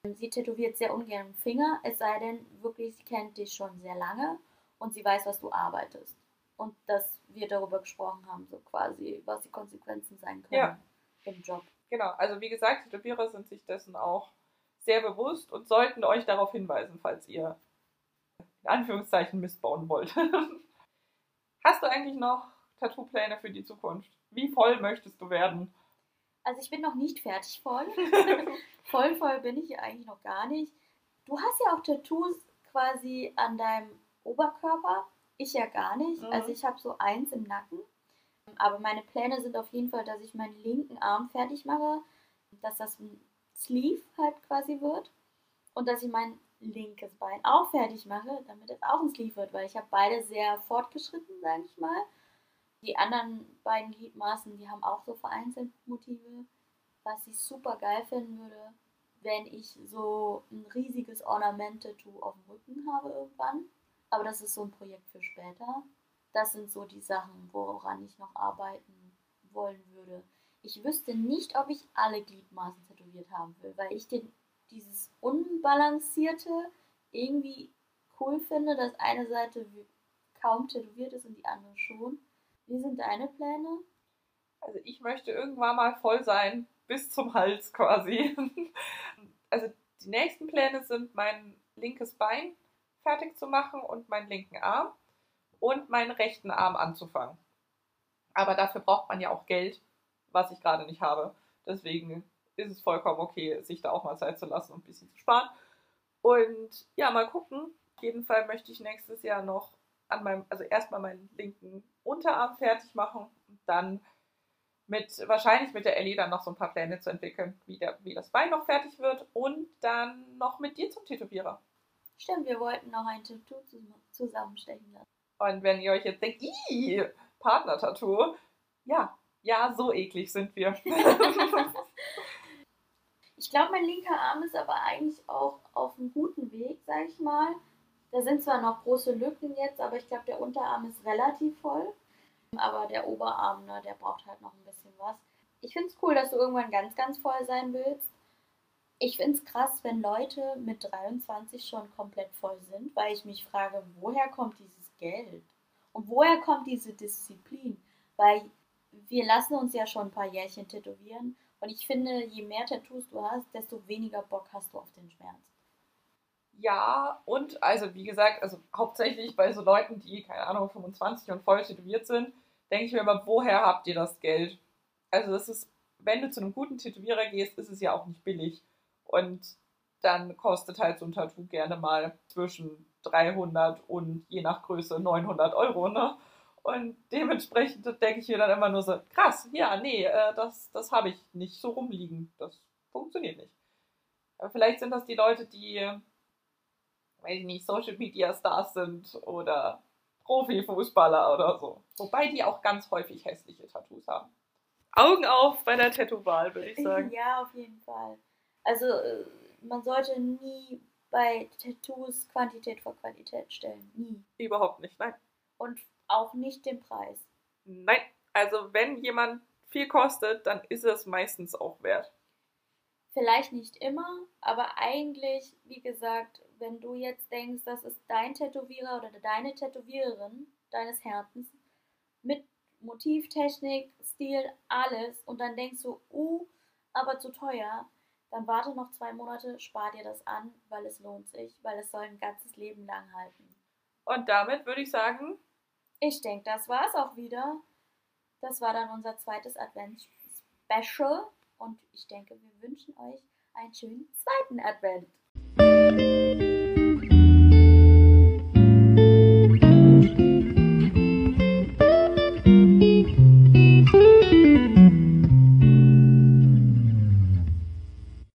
sie tätowiert sehr ungern Finger, es sei denn, wirklich, sie kennt dich schon sehr lange und sie weiß, was du arbeitest. Und das wir darüber gesprochen haben, so quasi, was die Konsequenzen sein können Ja. im Job. Genau, also wie gesagt, Tätowierer sind sich dessen auch sehr bewusst und sollten euch darauf hinweisen, falls ihr in Anführungszeichen Mist bauen wollt. Hast du eigentlich noch Tattoo-Pläne für die Zukunft? Wie voll möchtest du werden? Also ich bin noch nicht fertig voll. voll voll bin ich eigentlich noch gar nicht. Du hast ja auch Tattoos quasi an deinem Oberkörper. Ich ja gar nicht. Mhm. Also ich habe so eins im Nacken. Aber meine Pläne sind auf jeden Fall, dass ich meinen linken Arm fertig mache, dass das ein Sleeve halt quasi wird und dass ich mein linkes Bein auch fertig mache, damit es auch ein Sleeve wird, weil ich habe beide sehr fortgeschritten, sage ich mal. Die anderen beiden Gliedmaßen, die haben auch so vereinzelt Motive, was ich super geil finden würde, wenn ich so ein riesiges Ornament-Tattoo auf dem Rücken habe irgendwann. Aber das ist so ein Projekt für später. Das sind so die Sachen, woran ich noch arbeiten wollen würde. Ich wüsste nicht, ob ich alle Gliedmaßen tätowiert haben will, weil ich den, dieses Unbalancierte irgendwie cool finde, dass eine Seite kaum tätowiert ist und die andere schon. Wie sind deine Pläne? Also ich möchte irgendwann mal voll sein, bis zum Hals quasi. Also die nächsten Pläne sind, mein linkes Bein fertig zu machen und meinen linken Arm und meinen rechten Arm anzufangen. Aber dafür braucht man ja auch Geld, was ich gerade nicht habe. Deswegen ist es vollkommen okay, sich da auch mal Zeit zu lassen und ein bisschen zu sparen. Und ja, mal gucken. Auf jeden Fall möchte ich nächstes Jahr noch an meinem, also erstmal meinen linken Unterarm fertig machen und dann mit, wahrscheinlich mit der Ellie dann noch so ein paar Pläne zu entwickeln, wie, der, wie das Bein noch fertig wird und dann noch mit dir zum Tätowierer. Stimmt, wir wollten noch ein Tattoo zus- zusammenstechen lassen. Und wenn ihr euch jetzt denkt, ih, Partner-Tattoo, ja, ja, so eklig sind wir. Ich glaube, mein linker Arm ist aber eigentlich auch auf einem guten Weg, sag ich mal. Da sind zwar noch große Lücken jetzt, aber ich glaube, der Unterarm ist relativ voll. Aber der Oberarm, ne, der braucht halt noch ein bisschen was. Ich finde es cool, dass du irgendwann ganz, ganz voll sein willst. Ich finde es krass, wenn Leute mit 23 schon komplett voll sind, weil ich mich frage, woher kommt dieses Geld? Und woher kommt diese Disziplin? Weil wir lassen uns ja schon ein paar Jährchen tätowieren und ich finde, je mehr Tattoos du hast, desto weniger Bock hast du auf den Schmerz. ja, und also wie gesagt, also hauptsächlich bei so Leuten, die, keine Ahnung, 25 und voll tätowiert sind, denke ich mir immer, woher habt ihr das Geld? Also das ist, wenn du zu einem guten Tätowierer gehst, ist es ja auch nicht billig. Und dann kostet halt so ein Tattoo gerne mal zwischen 300 und je nach Größe 900 Euro, ne? Und dementsprechend denke ich mir dann immer nur so, krass, ja, nee, äh, das, das habe ich nicht so rumliegen. Das funktioniert nicht. Aber vielleicht sind das die Leute, die, weiß ich nicht, Social Media Stars sind oder Profifußballer oder so. Wobei die auch ganz häufig hässliche Tattoos haben. Augen auf bei der Tattoo-Wahl, würde ich sagen. Ja, auf jeden Fall. Also äh, man sollte nie bei Tattoos Quantität vor Qualität stellen. Nie. Überhaupt nicht, nein. Und auch nicht den Preis. Nein, also wenn jemand viel kostet, dann ist es meistens auch wert. Vielleicht nicht immer, aber eigentlich, wie gesagt, wenn du jetzt denkst, das ist dein Tätowierer oder deine Tätowiererin deines Herzens mit Motiv, Technik, Stil, alles und dann denkst du, uh, aber zu teuer, dann warte noch zwei Monate, spar dir das an, weil es lohnt sich, weil es soll ein ganzes Leben lang halten. Und damit würde ich sagen, Ich denke, das war es auch wieder. Das war dann unser zweites Advents-Special und ich denke, wir wünschen euch einen schönen zweiten Advent.